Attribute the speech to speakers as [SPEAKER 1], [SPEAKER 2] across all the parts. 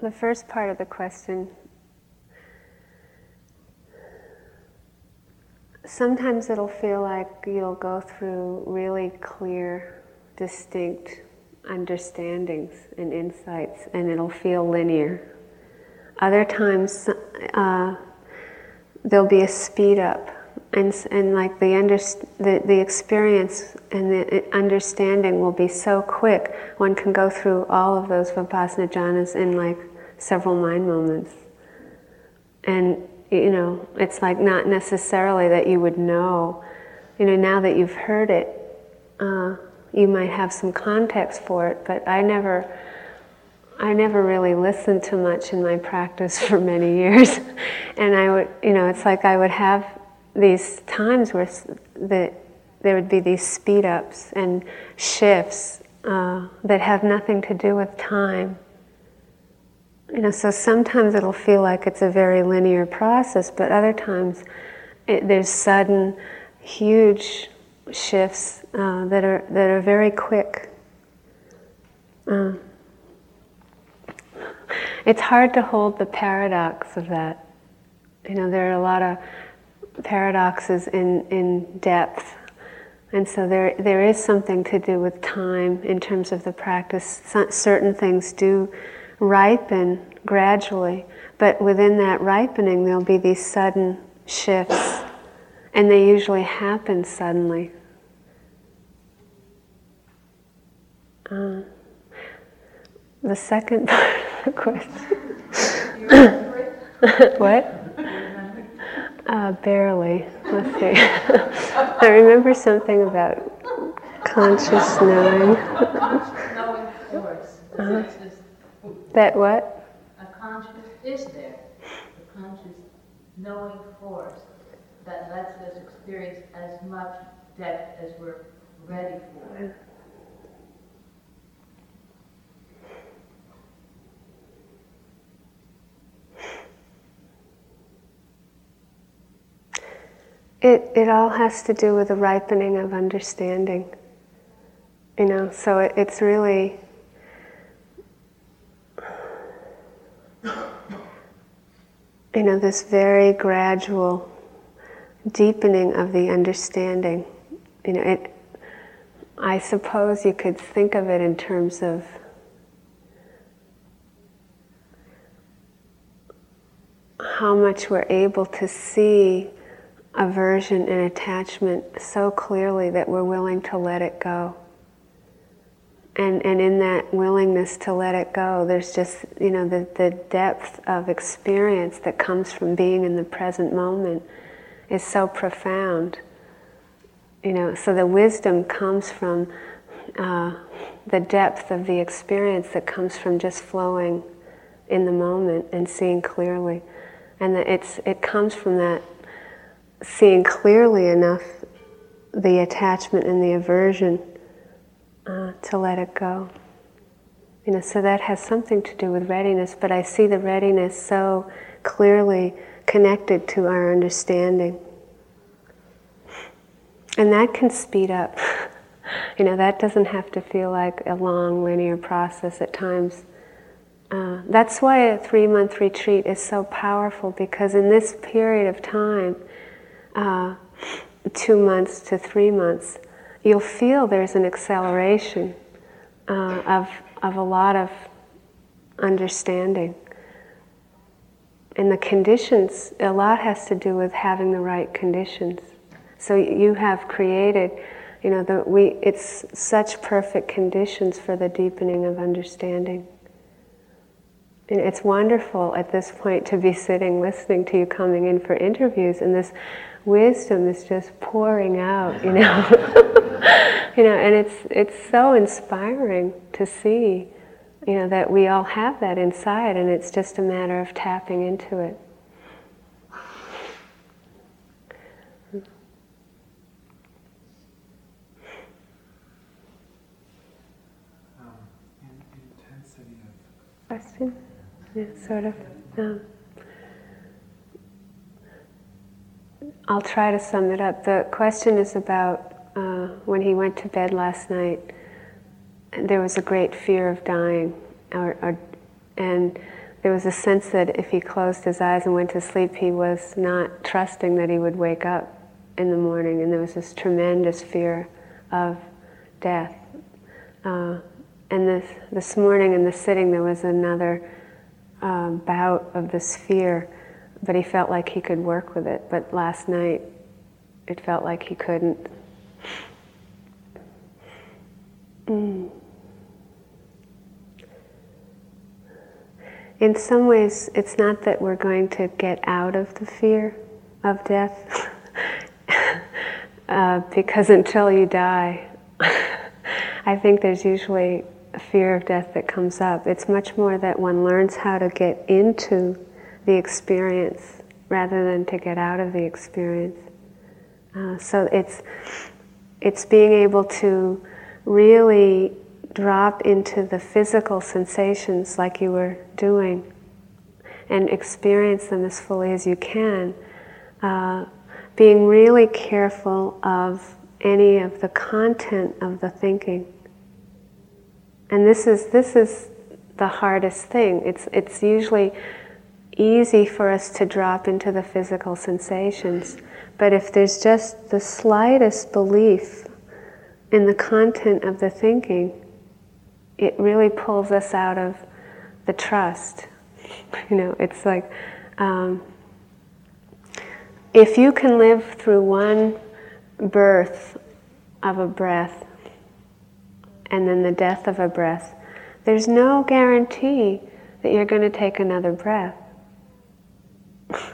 [SPEAKER 1] the first part of the question sometimes it'll feel like you'll go through really clear, distinct understandings and insights, and it'll feel linear. Other times, uh, there'll be a speed up, and, and like the, under, the, the experience and the understanding will be so quick, one can go through all of those vipassana jhanas in like several mind moments. And you know, it's like not necessarily that you would know. You know, now that you've heard it, uh, you might have some context for it, but I never, I never really listened to much in my practice for many years. and I would, you know, it's like I would have these times where the, there would be these speed ups and shifts uh, that have nothing to do with time. You know, so sometimes it'll feel like it's a very linear process, but other times it, there's sudden, huge shifts uh, that are that are very quick. Uh, it's hard to hold the paradox of that. You know, there are a lot of paradoxes in, in depth. And so there, there is something to do with time in terms of the practice. certain things do ripen gradually, but within that ripening, there'll be these sudden shifts, and they usually happen suddenly. Uh, the second part of the question. what? Uh, barely. Let's see. I remember something about conscious knowing. uh, that what?
[SPEAKER 2] A conscious is there. A conscious knowing force that lets us experience as much depth as we're ready for.
[SPEAKER 1] It, it all has to do with the ripening of understanding. You know, so it, it's really you know, this very gradual deepening of the understanding. You know, it, I suppose you could think of it in terms of how much we're able to see aversion and attachment so clearly that we're willing to let it go. And, and in that willingness to let it go, there's just, you know, the, the depth of experience that comes from being in the present moment is so profound. You know, so the wisdom comes from uh, the depth of the experience that comes from just flowing in the moment and seeing clearly. And that it's, it comes from that seeing clearly enough the attachment and the aversion uh, to let it go. You know, so that has something to do with readiness, but I see the readiness so clearly connected to our understanding. And that can speed up. you know, that doesn't have to feel like a long linear process at times. Uh, that's why a three month retreat is so powerful because in this period of time, uh, two months to three months, you'll feel there's an acceleration uh, of, of a lot of understanding. And the conditions, a lot has to do with having the right conditions. So you have created, you know, the, we, it's such perfect conditions for the deepening of understanding. And it's wonderful at this point to be sitting listening to you coming in for interviews, and this wisdom is just pouring out, you know. you know, and it's it's so inspiring to see, you know, that we all have that inside, and it's just a matter of tapping into it.
[SPEAKER 3] Um, intensity of
[SPEAKER 1] question, yeah, sort of. Um, I'll try to sum it up. The question is about uh, when he went to bed last night. There was a great fear of dying, or, or, and there was a sense that if he closed his eyes and went to sleep, he was not trusting that he would wake up in the morning, and there was this tremendous fear of death. Uh, and this, this morning in the sitting, there was another um, bout of this fear, but he felt like he could work with it. But last night, it felt like he couldn't. Mm. In some ways, it's not that we're going to get out of the fear of death, uh, because until you die, I think there's usually a fear of death that comes up. It's much more that one learns how to get into the experience rather than to get out of the experience. Uh, so it's it's being able to really drop into the physical sensations like you were doing and experience them as fully as you can. Uh, being really careful of any of the content of the thinking. And this is, this is the hardest thing. It's, it's usually easy for us to drop into the physical sensations. But if there's just the slightest belief in the content of the thinking, it really pulls us out of the trust. You know, it's like um, if you can live through one birth of a breath and then the death of a breath, there's no guarantee that you're going to take another breath.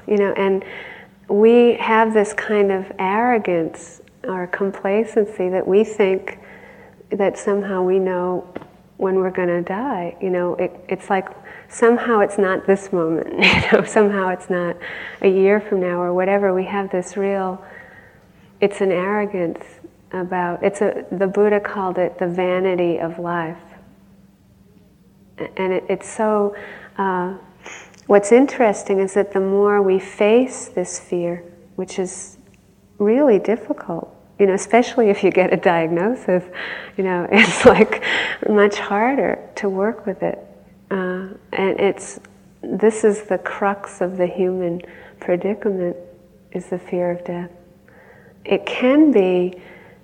[SPEAKER 1] You know, and we have this kind of arrogance or complacency that we think that somehow we know when we're going to die. You know, it, it's like somehow it's not this moment. You know, somehow it's not a year from now or whatever. We have this real. It's an arrogance about. It's a. The Buddha called it the vanity of life. And it, it's so. Uh, what's interesting is that the more we face this fear, which is really difficult, you know, especially if you get a diagnosis, you know, it's like much harder to work with it. Uh, and it's, this is the crux of the human predicament, is the fear of death. It can be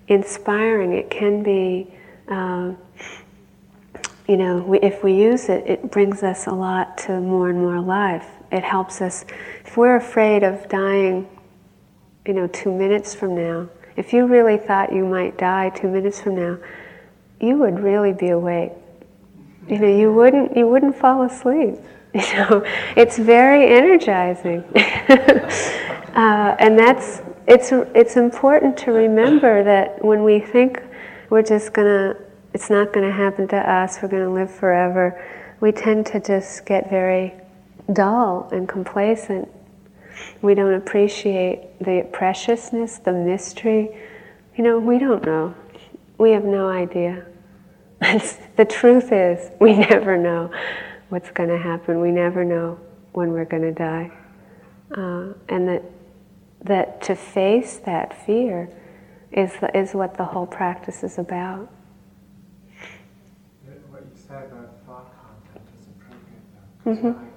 [SPEAKER 1] inspiring, it can be, uh, you know, we, if we use it, it brings us a lot to more and more life. It helps us, if we're afraid of dying, you know, two minutes from now, if you really thought you might die two minutes from now, you would really be awake. You know, you wouldn't you wouldn't fall asleep. You know, it's very energizing, uh, and that's it's it's important to remember that when we think we're just gonna, it's not gonna happen to us. We're gonna live forever. We tend to just get very dull and complacent we don't appreciate the preciousness, the mystery. You know, we don't know. We have no idea. the truth is, we never know what's going to happen. We never know when we're going to die. Uh, and that, that to face that fear is, is what the whole practice is about.
[SPEAKER 3] What you said about thought content is appropriate though. Mm-hmm.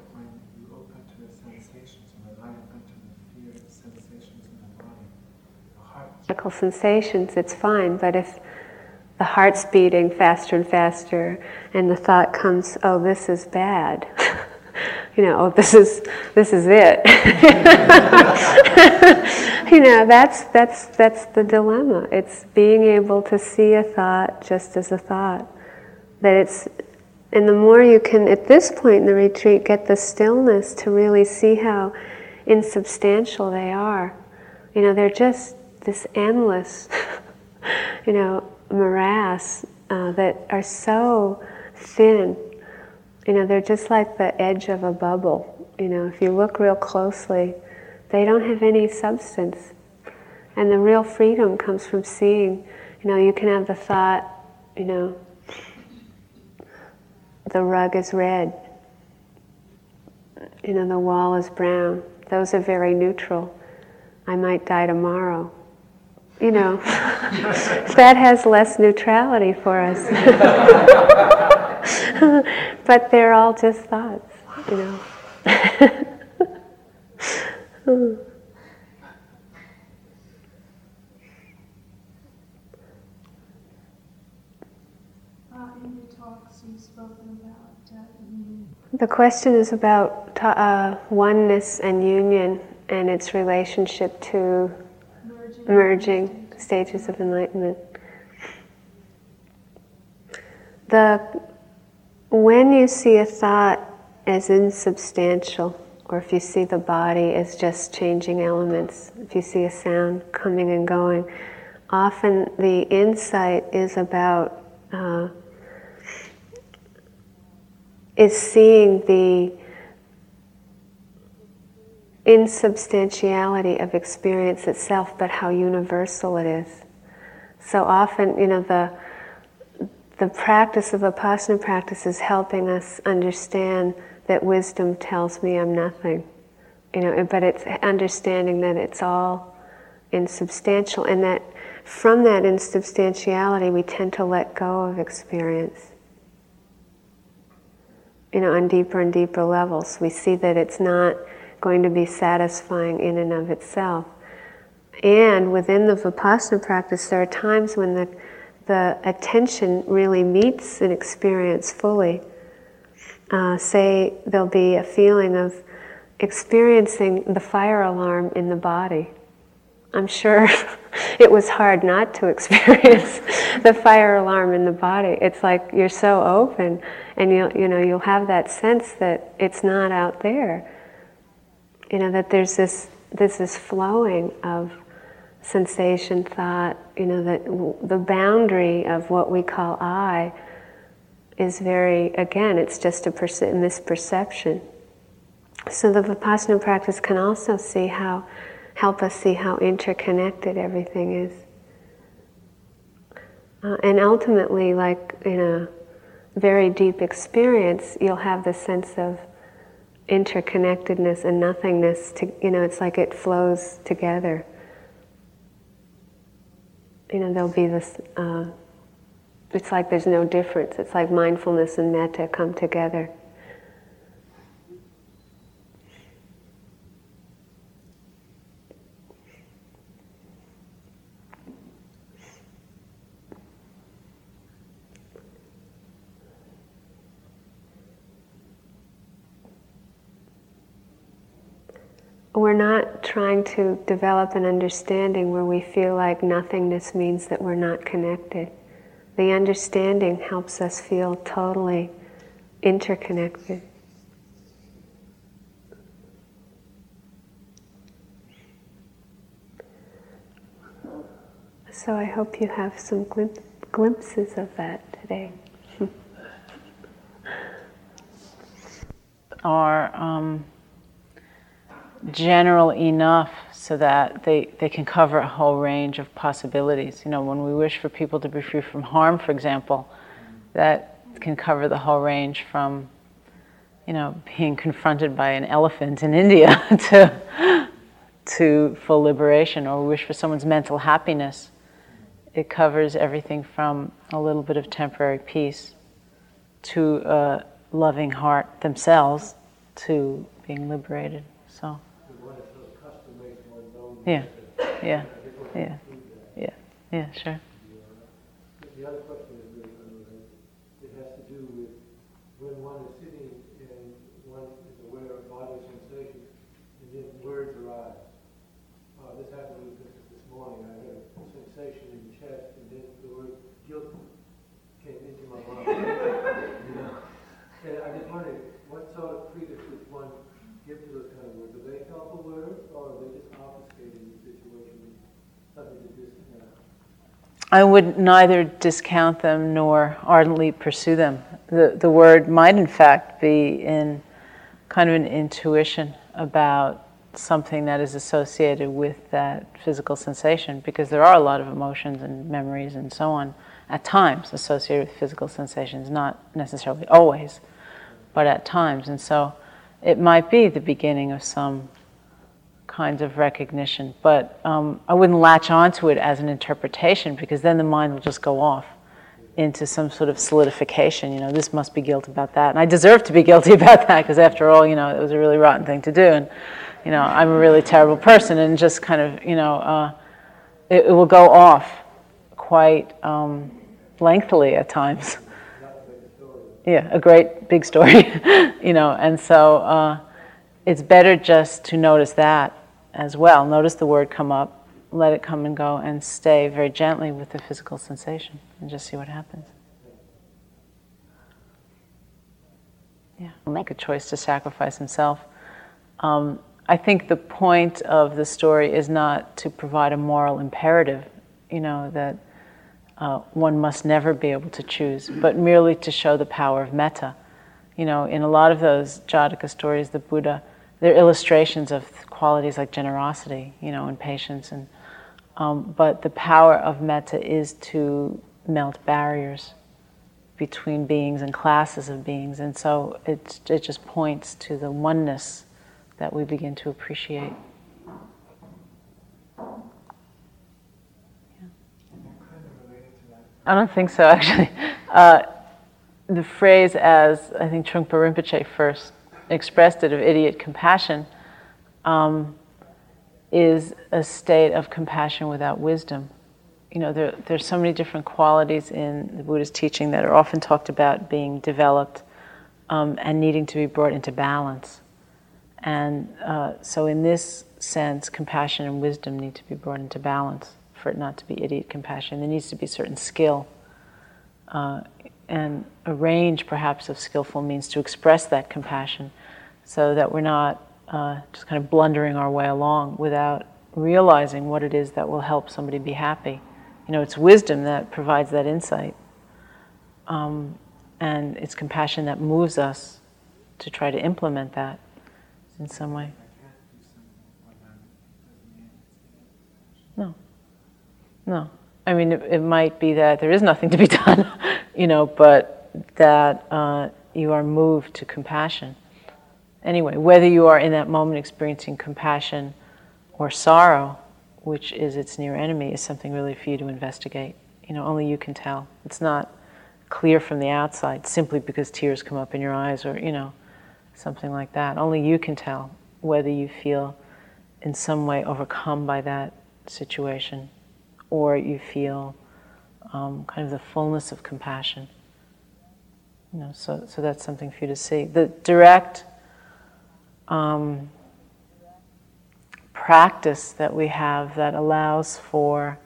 [SPEAKER 1] physical sensations, it's fine. But if the heart's beating faster and faster, and the thought comes, "Oh, this is bad," you know, "Oh, this is this is it," you know, that's that's that's the dilemma. It's being able to see a thought just as a thought. That it's, and the more you can, at this point in the retreat, get the stillness to really see how insubstantial they are. You know, they're just this endless, you know, morass uh, that are so thin. You know, they're just like the edge of a bubble. You know, if you look real closely, they don't have any substance. And the real freedom comes from seeing, you know, you can have the thought, you know, the rug is red, you know, the wall is brown. Those are very neutral. I might die tomorrow you know, that has less neutrality for us. but they're all just thoughts. you know.
[SPEAKER 4] Uh, in your talks, you've spoken about uh,
[SPEAKER 1] the question is about uh, oneness and union and its relationship to
[SPEAKER 4] merging,
[SPEAKER 1] merging stages of enlightenment. The when you see a thought as insubstantial, or if you see the body as just changing elements, if you see a sound coming and going, often the insight is about uh, is seeing the insubstantiality of experience itself, but how universal it is. So often, you know, the the practice of vipassana practice is helping us understand that wisdom tells me I'm nothing. You know, but it's understanding that it's all insubstantial and that from that insubstantiality we tend to let go of experience. You know, on deeper and deeper levels. We see that it's not going to be satisfying in and of itself. And within the Vipassana practice, there are times when the the attention really meets an experience fully. Uh, say there'll be a feeling of experiencing the fire alarm in the body. I'm sure it was hard not to experience the fire alarm in the body. It's like you're so open, and you you know you'll have that sense that it's not out there. You know that there's this there's this flowing of sensation, thought, you know, that the boundary of what we call I is very, again, it's just a perce- misperception. So the Vipassana practice can also see how, help us see how interconnected everything is. Uh, and ultimately, like in a very deep experience, you'll have the sense of interconnectedness and nothingness. To, you know, it's like it flows together you know, there'll be this, uh, it's like there's no difference. It's like mindfulness and metta come together. We're not trying to develop an understanding where we feel like nothingness means that we're not connected. The understanding helps us feel totally interconnected. So I hope you have some glim- glimpses of that today.
[SPEAKER 5] Our um general enough so that they, they can cover a whole range of possibilities. You know, when we wish for people to be free from harm, for example, that can cover the whole range from, you know, being confronted by an elephant in India to, to full liberation, or wish for someone's mental happiness. It covers everything from a little bit of temporary peace to a loving heart themselves to being liberated. So. Yeah, yeah, yeah, yeah, yeah, sure.
[SPEAKER 6] The other question is really unrelated. It has to do with when one is sitting and one is aware of bodily sensations, and then words arise. Uh, this happened with this, this morning. I had a sensation in the chest, and then the word guilt came into my mind. you know? And I just wondered, what sort of credence does one give to those kind of words? Are they helpful words, or are they just
[SPEAKER 5] I would neither discount them nor ardently pursue them. The, the word might, in fact, be in kind of an intuition about something that is associated with that physical sensation, because there are a lot of emotions and memories and so on at times associated with physical sensations, not necessarily always, but at times. And so it might be the beginning of some kinds of recognition. But um, I wouldn't latch onto it as an interpretation because then the mind will just go off into some sort of solidification. You know, this must be guilt about that, and I deserve to be guilty about that because, after all, you know, it was a really rotten thing to do, and you know, I'm a really terrible person, and just kind of, you know, uh, it, it, will go off quite um, lengthily at times. Yeah, a great big story, you know, and so uh, it's better just to notice that as well. Notice the word come up, let it come and go, and stay very gently with the physical sensation and just see what happens. Yeah, make a choice to sacrifice himself. Um, I think the point of the story is not to provide a moral imperative, you know, that uh, one must never be able to choose, but merely to show the power of metta. You know, in a lot of those Jataka stories, the Buddha, they're illustrations of qualities like generosity, you know, and patience, and um, but the power of metta is to melt barriers between beings and classes of beings, and so it it just points to the oneness that we begin to appreciate. I don't think so, actually. Uh, the phrase, as I think Trungpa Rinpoche first expressed it, of idiot compassion, um, is a state of compassion without wisdom. You know, there, there's so many different qualities in the Buddha's teaching that are often talked about being developed um, and needing to be brought into balance. And uh, so, in this sense, compassion and wisdom need to be brought into balance for it not to be idiot compassion. There needs to be certain skill uh, and a range, perhaps, of skillful means to express that compassion so that we're not uh, just kind of blundering our way along without realizing what it is that will help somebody be happy. You know, it's wisdom that provides that insight. Um, and it's compassion that moves us to try to implement that in some way. No. No. I mean, it, it, might be that there is nothing to be done, you know, but that uh, you are moved to compassion. Anyway, whether you are in that moment experiencing compassion or sorrow, which is its near enemy, is something really for you to investigate. You know, only you can tell. It's not clear from the outside simply because tears come up in your eyes or, you know, something like that. Only you can tell whether you feel in some way overcome by that situation or you feel um, kind of the fullness of compassion. You know, so, so that's something for you to see. The direct um, practice that we have that allows for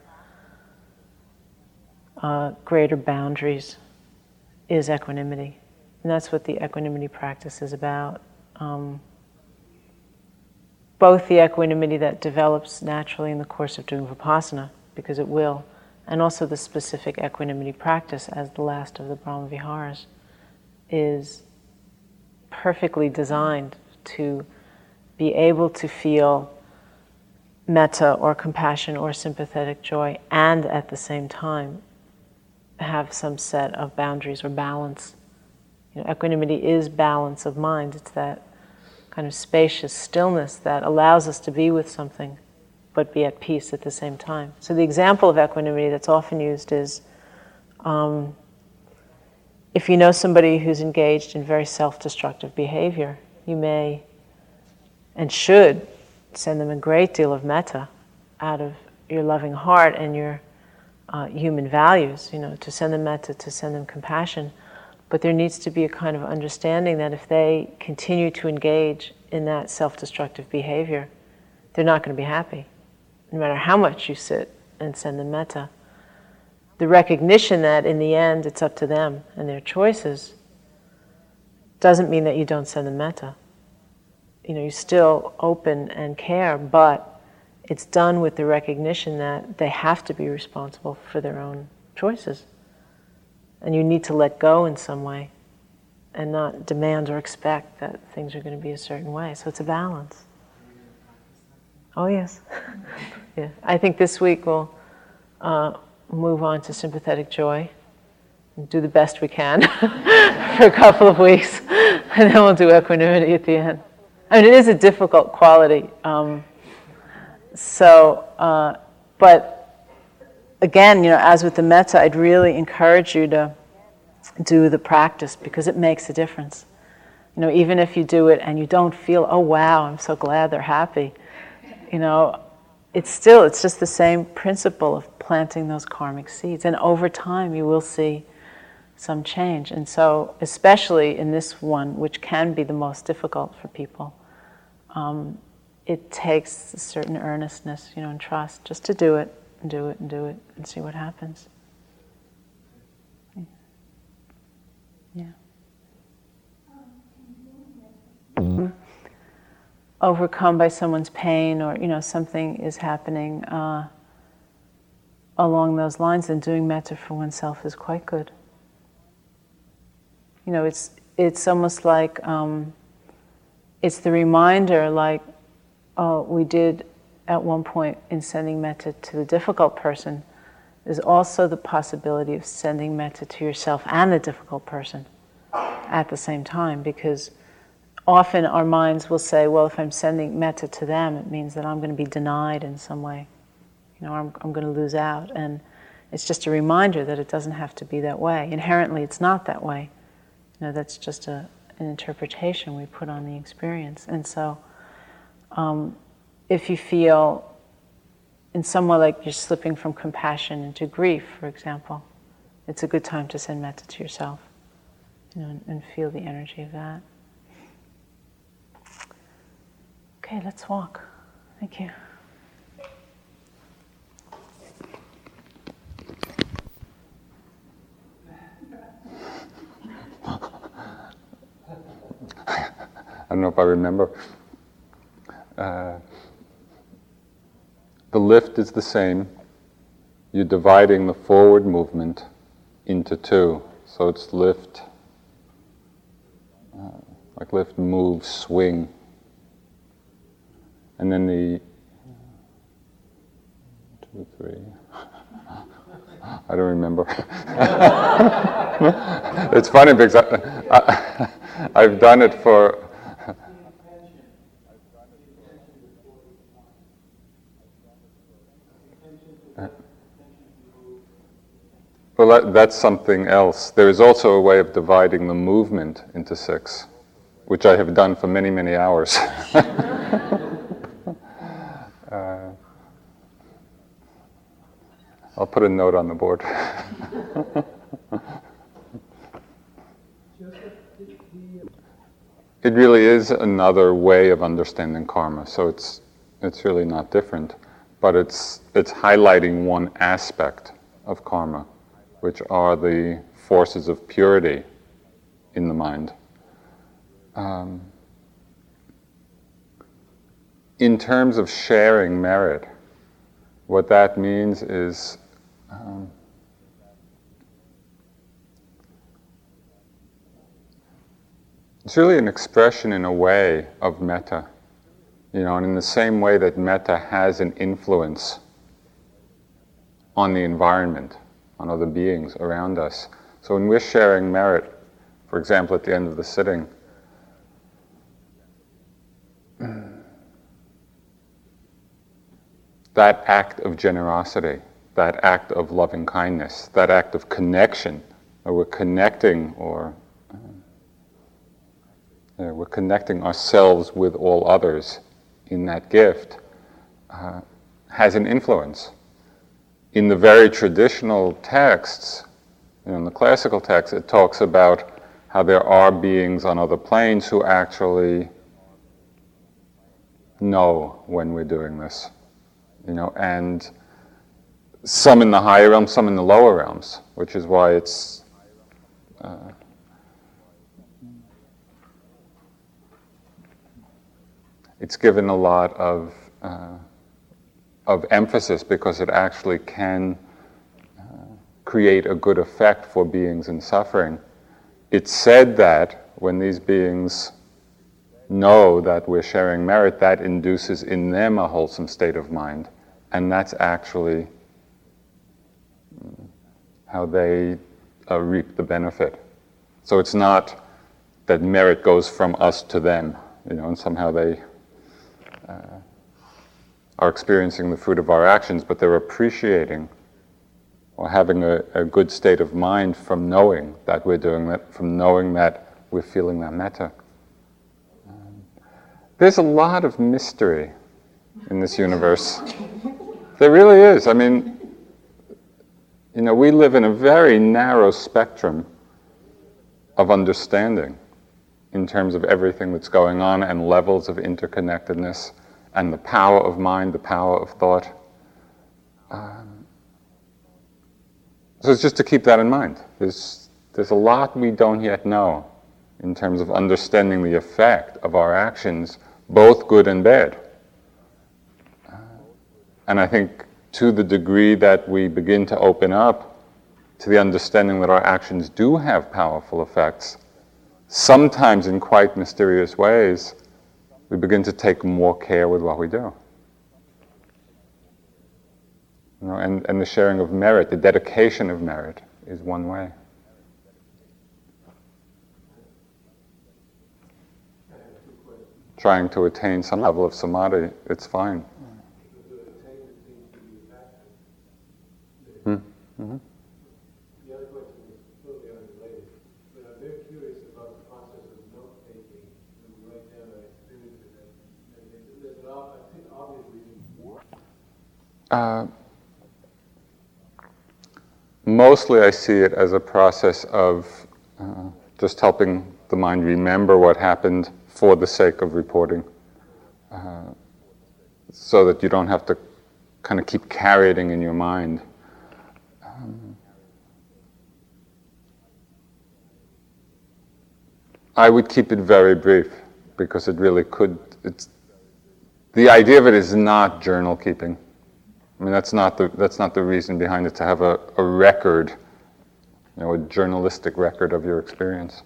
[SPEAKER 5] uh, greater boundaries is equanimity. And that's what the equanimity practice is about. Um, both the equanimity that develops naturally in the course of doing vipassana, because it will, and also the specific equanimity practice as the last of the Brahma Viharas is perfectly designed to be able to feel metta or compassion or sympathetic joy and at the same time have some set of boundaries or balance. You know, equanimity is balance of mind. It's that kind of spacious stillness that allows us to be with something but be at peace at the same time. So, the example of equanimity that's often used is um, if you know somebody who's engaged in very self destructive behavior, you may and should send them a great deal of metta out of your loving heart and your uh, human values, you know, to send them metta, to send them compassion. But there needs to be a kind of understanding that if they continue to engage in that self destructive behavior, they're not going to be happy no matter how much you sit and send them metta. The recognition that in the end it's up to them and their choices doesn't mean that you don't send them metta. You know, you still open and care, but it's done with the recognition that they have to be responsible for their own choices. And you need to let go in some way and not demand or expect that things are going to be a certain way. So it's a balance. Oh, yes. yeah. I think this week we'll uh, move on to sympathetic joy and do the best we can for a couple of weeks, and then we'll do equanimity at the end. I mean, it is a difficult quality. Um, so, uh, but again, you know, as with the metta, I'd really encourage you to do the practice because it makes a difference. You know, even if you do it and you don't feel, oh wow, I'm so glad they're happy, you know, it's still, it's just the same principle of planting those karmic seeds. And over time, you will see some change. And so, especially in this one, which can be the most difficult for people, um, it takes a certain earnestness, you know, and trust just to do it and do it and do it and see what happens. Yeah. Mm-hmm. Overcome by someone's pain, or you know, something is happening uh, along those lines, and doing metta for oneself is quite good. You know, it's it's almost like um, it's the reminder, like uh, we did at one point in sending metta to the difficult person, there's also the possibility of sending metta to yourself and the difficult person at the same time because often our minds will say, well, if I'm sending metta to them, it means that I'm going to be denied in some way. You know, I'm, I'm going to lose out. And it's just a reminder that it doesn't have to be that way. Inherently, it's not that way. You know, that's just a, an interpretation we put on the experience. And so, um, if you feel in some way like you're slipping from compassion into grief, for example, it's a good time to send metta to yourself you know, and, and feel the energy of that. Okay, let's walk. Thank you.
[SPEAKER 7] I don't know if I remember. Uh, the lift is the same. You're dividing the forward movement into two. So it's lift, uh, like lift, move, swing. And then the two, three. I don't remember. it's funny because I, I, I've done it for Well, that, that's something else. There is also a way of dividing the movement into six, which I have done for many, many hours. I'll put a note on the board. it really is another way of understanding karma, so it's, it's really not different, but it's, it's highlighting one aspect of karma which are the forces of purity in the mind. Um, in terms of sharing merit, what that means is um, it's really an expression in a way of metta. You know, and in the same way that metta has an influence on the environment, on other beings around us. So when we're sharing merit, for example, at the end of the sitting, that act of generosity, that act of loving kindness, that act of connection, or we're connecting or uh, we're connecting ourselves with all others in that gift, uh, has an influence. In the very traditional texts, you know, in the classical texts, it talks about how there are beings on other planes who actually know when we're doing this, you know, and some in the higher realms, some in the lower realms, which is why it's uh, it's given a lot of uh, of emphasis because it actually can uh, create a good effect for beings in suffering. It's said that when these beings know that we're sharing merit, that induces in them a wholesome state of mind. And that's actually how they uh, reap the benefit. So it's not that merit goes from us to them, you know, and somehow they uh, are experiencing the fruit of our actions, but they're appreciating or having a, a good state of mind from knowing that we're doing that, from knowing that we're feeling that metta. Um, there's a lot of mystery in this universe. there really is. I mean, you know, we live in a very narrow spectrum of understanding in terms of everything that's going on and levels of interconnectedness and the power of mind, the power of thought. Um, so it's just to keep that in mind. There's, there's a lot we don't yet know in terms of understanding the effect of our actions, both good and bad. Uh, and I think to the degree that we begin to open up to the understanding that our actions do have powerful effects, sometimes in quite mysterious ways, we begin to take more care with what we do. You know, and, and the sharing of merit, the dedication of merit, is one way. Trying to attain some level of samadhi, it's fine. Mm-hmm.
[SPEAKER 6] The other question is totally unrelated, but I'm very curious about the process of note taking when you write down an experience and there's an obvious reason.
[SPEAKER 7] Uh, mostly I see it as a process of uh, just helping the mind remember what happened for the sake of reporting. Uh, so that you don't have to kind of keep carrying in your mind. I would keep it very brief because it really could. It's, the idea of it is not journal keeping. I mean, that's not the, that's not the reason behind it to have a, a record, you know, a journalistic record of your experience.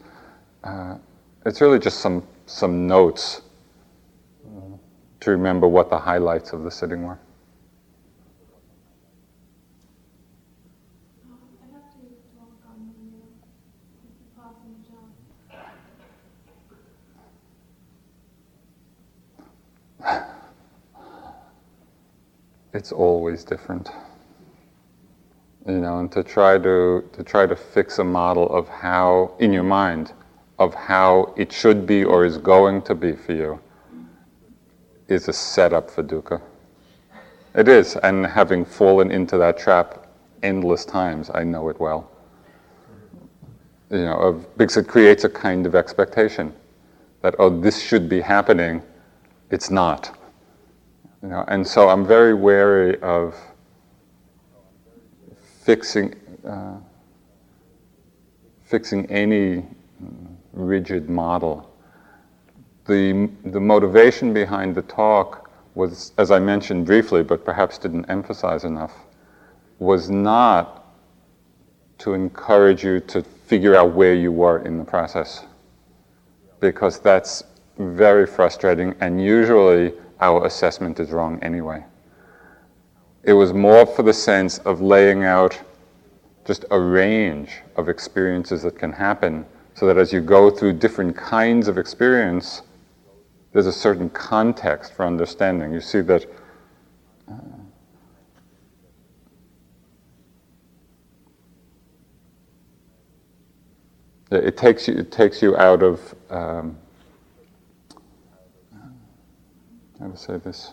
[SPEAKER 7] Uh, it's really just some, some notes to remember what the highlights of the sitting were. It's always different. You know, and to try to to try to fix a model of how in your mind of how it should be or is going to be for you is a setup for dukkha. It is, and having fallen into that trap endless times, I know it well. You know, of, because it creates a kind of expectation that oh, this should be happening. It's not you know, and so I'm very wary of fixing, uh, fixing any rigid model. The, the motivation behind the talk was, as I mentioned briefly, but perhaps didn't emphasize enough, was not to encourage you to figure out where you were in the process. Because that's very frustrating and usually our assessment is wrong anyway. It was more for the sense of laying out just a range of experiences that can happen so that as you go through different kinds of experience, there's a certain context for understanding. You see that. Uh, it takes you, it takes you out of um, how to say this?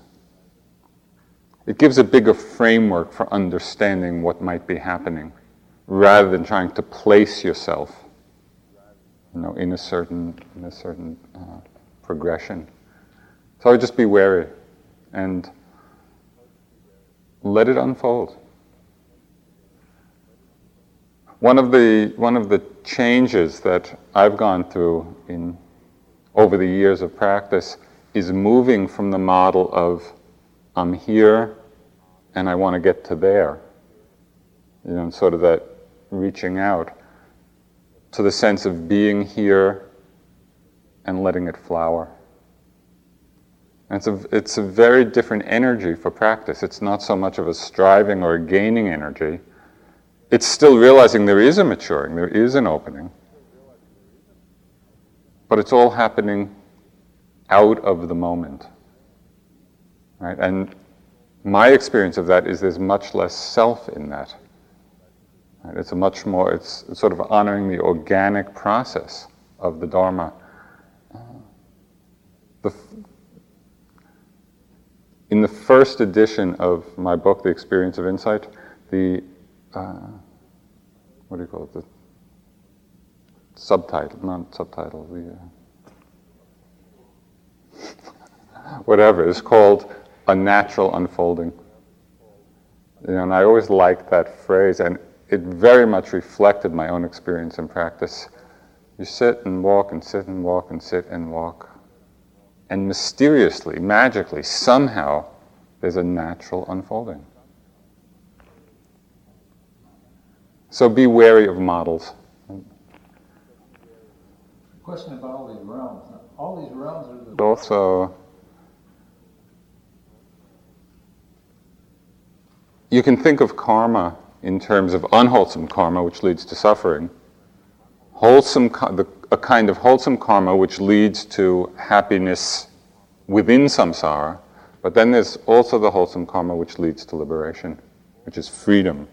[SPEAKER 7] It gives a bigger framework for understanding what might be happening rather than trying to place yourself you know, in a certain, in a certain uh, progression. So I would just be wary and let it unfold. One of the, one of the changes that I've gone through in, over the years of practice is moving from the model of I'm here and I want to get to there. You know, sort of that reaching out to the sense of being here and letting it flower. And it's a, it's a very different energy for practice. It's not so much of a striving or a gaining energy. It's still realizing there is a maturing, there is an opening. But it's all happening out of the moment. Right? And my experience of that is there's much less self in that. Right? It's a much more, it's, sort of honoring the organic process of the Dharma. The, in the first edition of my book, The Experience of Insight, the, uh, what do you call it? The subtitle, not subtitle, the, uh, whatever, is called A Natural Unfolding. You know, and I always liked that phrase, and it very much reflected my own experience and practice. You sit and walk and sit and walk and sit and walk. And mysteriously, magically, somehow, there's a natural unfolding. So be wary of models.
[SPEAKER 6] Question about all these realms. All these realms are the.
[SPEAKER 7] Also, you can think of karma in terms of unwholesome karma, which leads to suffering, wholesome, a kind of wholesome karma which leads to happiness within samsara, but then there's also the wholesome karma which leads to liberation, which is freedom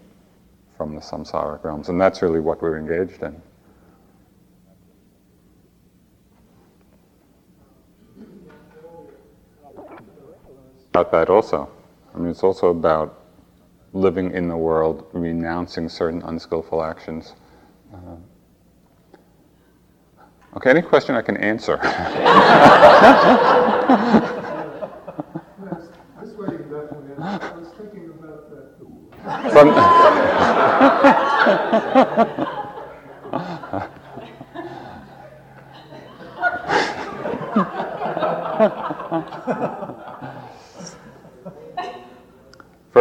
[SPEAKER 7] from the samsaric realms, and that's really what we're engaged in. About that also. I mean, it's also about living in the world, renouncing certain unskillful actions. Uh, okay, any question I can answer?
[SPEAKER 6] this way you definitely. I was thinking about that.
[SPEAKER 7] From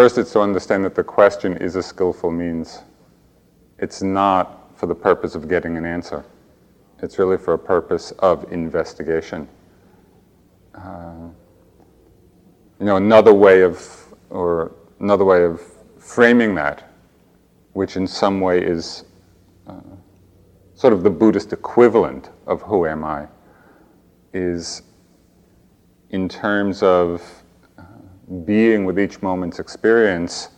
[SPEAKER 7] First, it's to understand that the question is a skillful means. It's not for the purpose of getting an answer. It's really for a purpose of investigation. Uh, you know, another way of, or another way of framing that, which in some way is uh, sort of the Buddhist equivalent of who am I, is in terms of being with each moment's experience,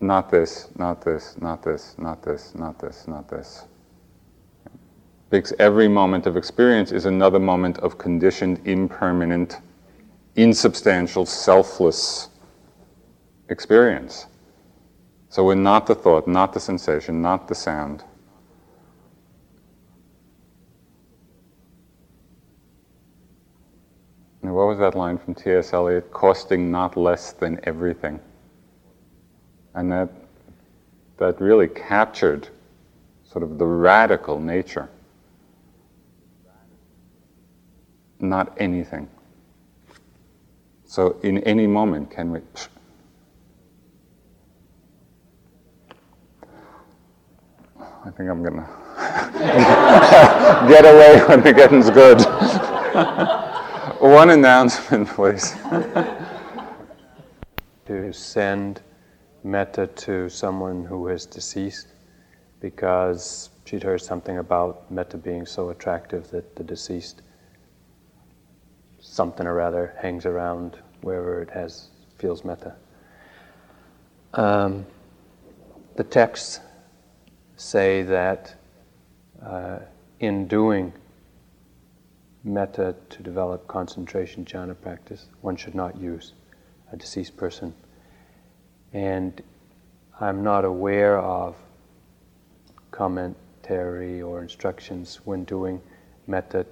[SPEAKER 7] not this, not this, not this, not this, not this, not this. Because every moment of experience is another moment of conditioned, impermanent, insubstantial, selfless experience. So we're not the thought, not the sensation, not the sound. Now, what was that line from T.S. Eliot? Costing not less than everything. And that, that really captured sort of the radical nature. Not anything. So, in any moment, can we. I think I'm going to get away when the getting's good. One announcement, please.
[SPEAKER 8] to send metta to someone who is deceased because she'd heard something about metta being so attractive that the deceased something or other hangs around wherever it has feels metta. Um, the texts say that uh, in doing metta to develop concentration jhana practice, one should not use a deceased person. And I'm not aware of commentary or instructions when doing metta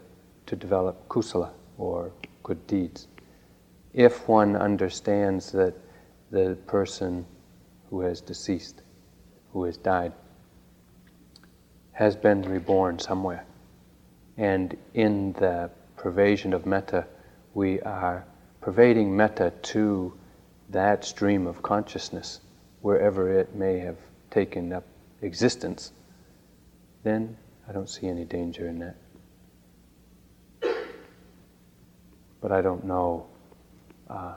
[SPEAKER 8] to develop kusala or good deeds. If one understands that the person who has deceased, who has died, has been reborn somewhere and in the pervasion of metta, we are pervading metta to that stream of consciousness, wherever it may have taken up existence, then I don't see any danger in that. But I don't know. Uh,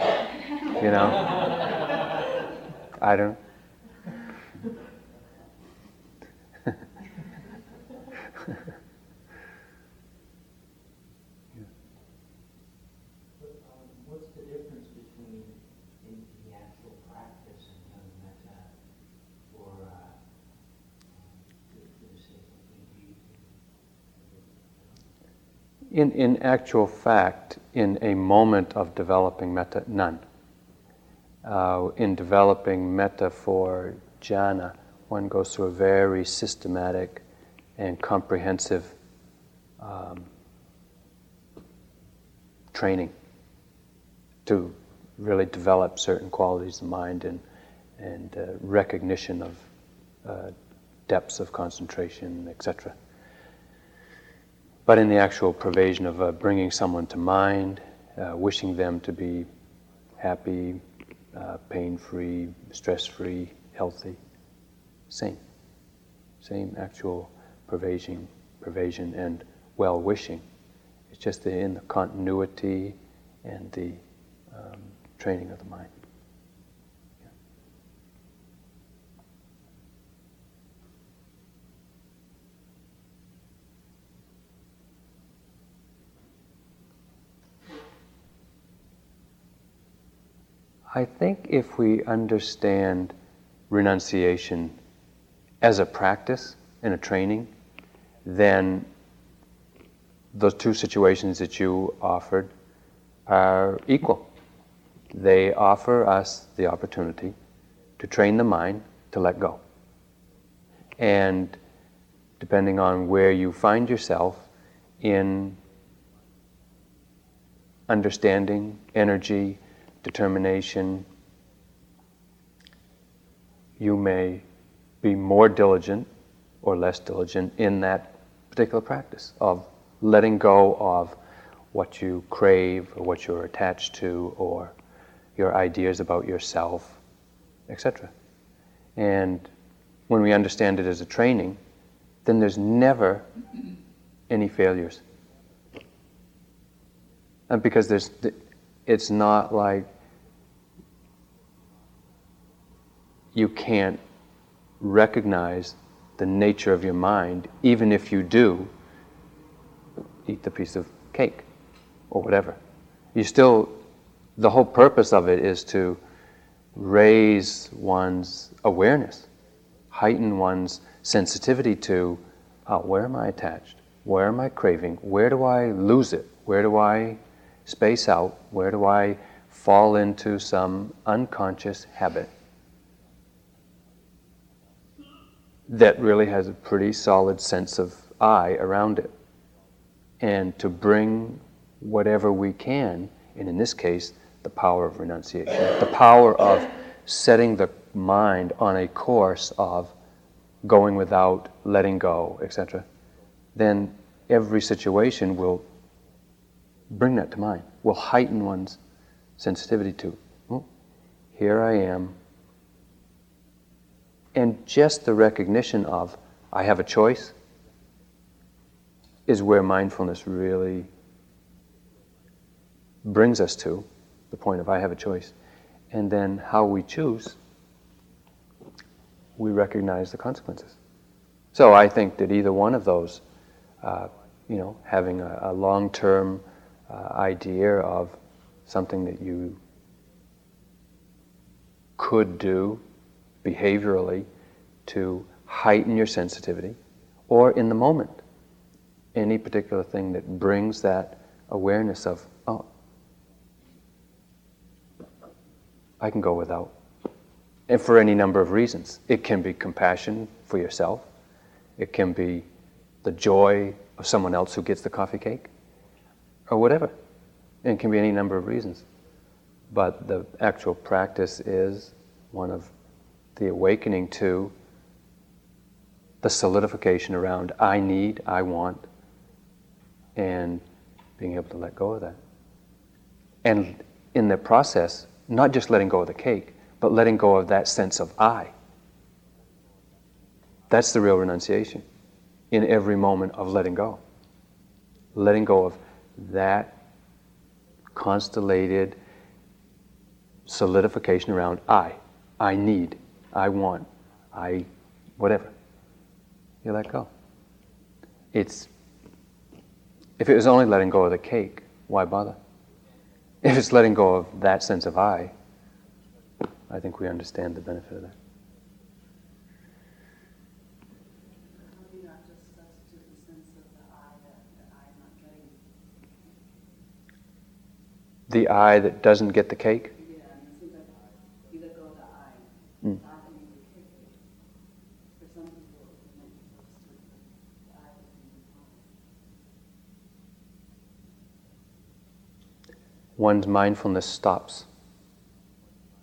[SPEAKER 8] you know? I don't. In, in actual fact, in a moment of developing metta, none. Uh, in developing metta for jhana, one goes through a very systematic and comprehensive um, training to really develop certain qualities of mind and, and uh, recognition of uh, depths of concentration, etc. But in the actual pervasion of uh, bringing someone to mind, uh, wishing them to be happy, uh, pain free, stress free, healthy, same. Same actual pervasion, pervasion and well wishing. It's just in the continuity and the um, training of the mind. I think if we understand renunciation as a practice and a training, then those two situations that you offered are equal. They offer us the opportunity to train the mind to let go. And depending on where you find yourself in understanding, energy, determination, you may be more diligent or less diligent in that particular practice of letting go of what you crave or what you're attached to or your ideas about yourself, etc. And when we understand it as a training, then there's never any failures. And because there's, it's not like you can't recognize the nature of your mind, even if you do eat the piece of cake or whatever. You still, the whole purpose of it is to raise one's awareness, heighten one's sensitivity to oh, where am I attached? Where am I craving? Where do I lose it? Where do I space out, where do I fall into some unconscious habit that really has a pretty solid sense of I around it? And to bring whatever we can, and in this case, the power of renunciation, the power of setting the mind on a course of going without, letting go, etc., then every situation will bring that to mind, will heighten one's sensitivity to, oh, here I am. And just the recognition of, I have a choice, is where mindfulness really brings us to the point of, I have a choice. And then how we choose, we recognize the consequences. So I think that either one of those, uh, you know, having a, a long term uh, idea of something that you could do behaviorally to heighten your sensitivity, or in the moment, any particular thing that brings that awareness of, oh, I can go without. And for any number of reasons. It can be compassion for yourself, it can be the joy of someone else who gets the coffee cake or whatever. And it can be any number of reasons. But the actual practice is one of the awakening to the solidification around I need, I want, and being able to let go of that. And in the process, not just letting go of the cake, but letting go of that sense of I. That's the real renunciation in every moment of letting go. Letting go of that constellated solidification around I. I need. I want. I whatever. You let go. It's if it was only letting go of the cake, why bother? If it's letting go of that sense of I, I think we understand the benefit of that. The I that doesn't get the cake? One's mindfulness stops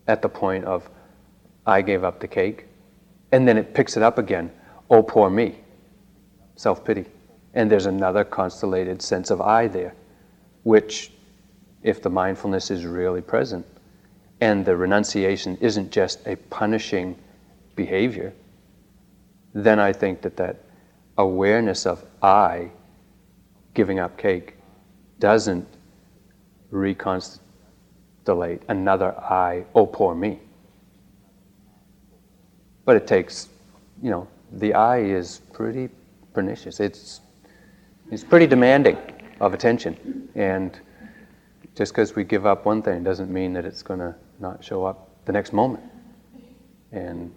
[SPEAKER 8] at the point of, I gave up the cake, and then it picks it up again. Oh, poor me. Self pity. And there's another constellated sense of I there, which, if the mindfulness is really present, and the renunciation isn't just a punishing behavior, then I think that that awareness of I giving up cake doesn't reconstellate another I, oh poor me. But it takes, you know, the I is pretty pernicious. It's, it's pretty demanding of attention. And just because we give up one thing doesn't mean that it's going to not show up the next moment and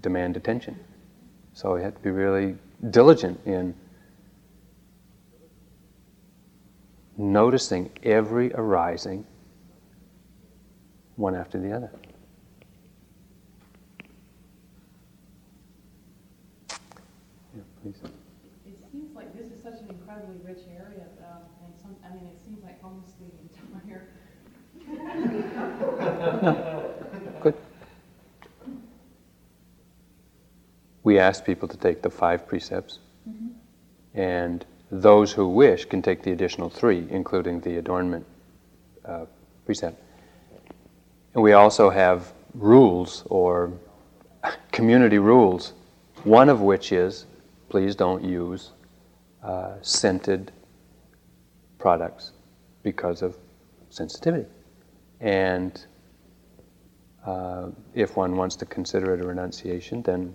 [SPEAKER 8] demand attention. So we have to be really diligent in noticing every arising one after the other. Yeah, please.
[SPEAKER 9] It seems like this is such an incredibly rich area, um, and some, I mean, it seems like almost the entire.
[SPEAKER 8] Good. We ask people to take the five precepts, mm-hmm. and those who wish can take the additional three, including the adornment uh, precept. And we also have rules or community rules, one of which is please don't use uh, scented products because of sensitivity. And uh, if one wants to consider it a renunciation, then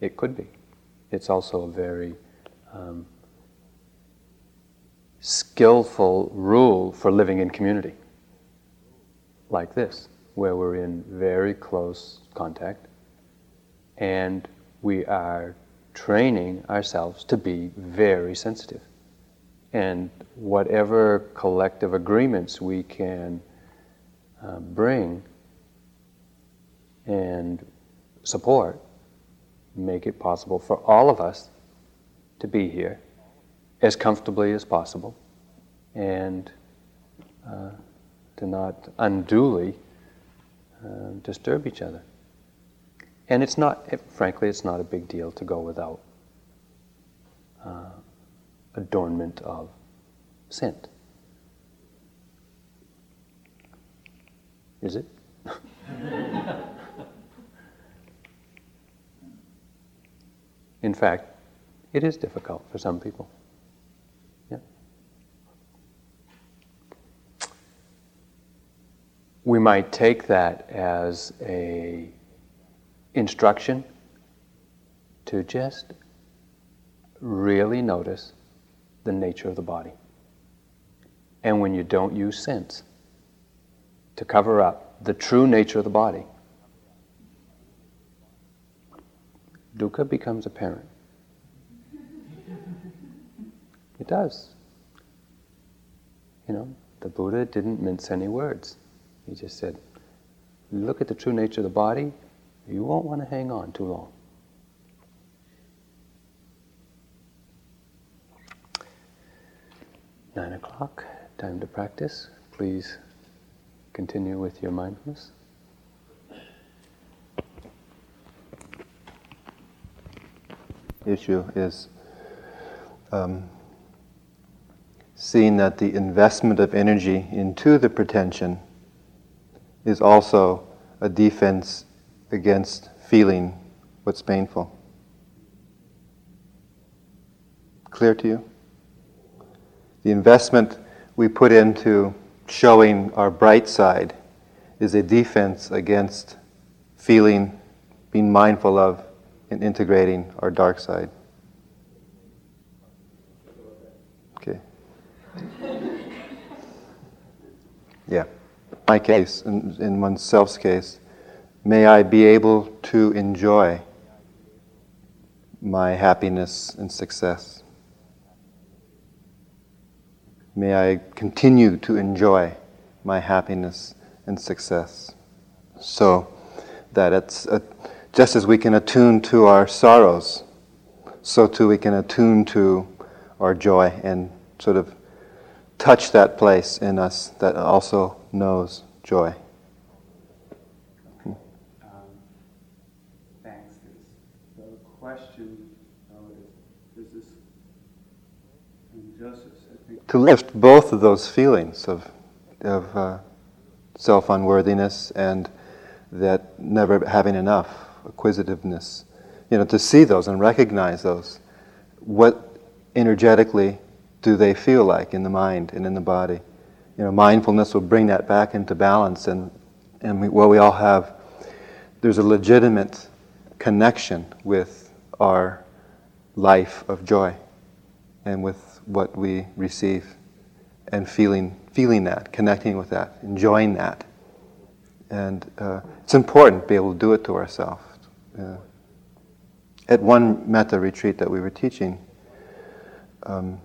[SPEAKER 8] it could be. It's also a very um, skillful rule for living in community, like this, where we're in very close contact and we are training ourselves to be very sensitive. And whatever collective agreements we can uh, bring and support make it possible for all of us to be here as comfortably as possible and uh, to not unduly uh, disturb each other. And it's not, it, frankly, it's not a big deal to go without uh, adornment of scent. Is it? In fact, it is difficult for some people. Yeah. We might take that as a instruction to just really notice the nature of the body. And when you don't use sense to cover up the true nature of the body, dukkha becomes apparent. It does. You know, the Buddha didn't mince any words. He just said, look at the true nature of the body, you won't want to hang on too long. Nine o'clock, time to practice. Please continue with your mindfulness.
[SPEAKER 10] Issue is um, seeing that the investment of energy into the pretension is also a defense against feeling what's painful. Clear to you? The investment we put into showing our bright side is a defense against feeling, being mindful of, and integrating our dark side. Okay. Yeah. My case, in, in oneself's case, may I be able to enjoy my happiness and success. May I continue to enjoy my happiness and success. So that it's a, just as we can attune to our sorrows, so too we can attune to our joy and sort of touch that place in us that also knows joy.
[SPEAKER 3] Um, thanks. There's the question, though, is, is this injustice? I think
[SPEAKER 10] To lift both of those feelings of, of uh, self unworthiness and that never having enough, acquisitiveness, you know, to see those and recognize those. What energetically do they feel like in the mind and in the body? You know, mindfulness will bring that back into balance, and, and we, well, we all have, there's a legitimate connection with our life of joy and with what we receive and feeling, feeling that, connecting with that, enjoying that. And uh, it's important to be able to do it to ourselves. Uh, at one metta retreat that we were teaching, um,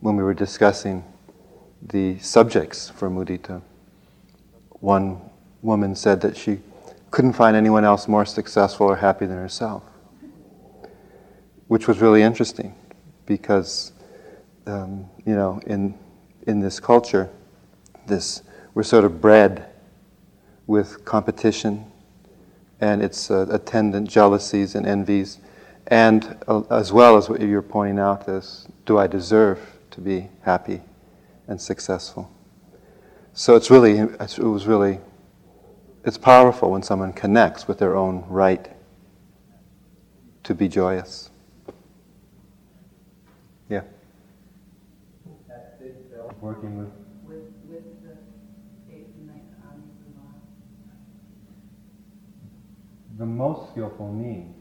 [SPEAKER 10] when we were discussing the subjects for mudita, one woman said that she couldn't find anyone else more successful or happy than herself, which was really interesting because, um, you know, in, in this culture, this, we're sort of bred with competition and its uh, attendant jealousies and envies, and uh, as well as what you're pointing out is, do I deserve to be happy and successful? So it's really, it was really, it's powerful when someone connects with their own right to be joyous. Yeah. Working with
[SPEAKER 2] With, with the eighth and ninth armies involved.
[SPEAKER 10] the most skillful means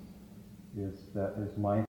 [SPEAKER 10] is that is mindful.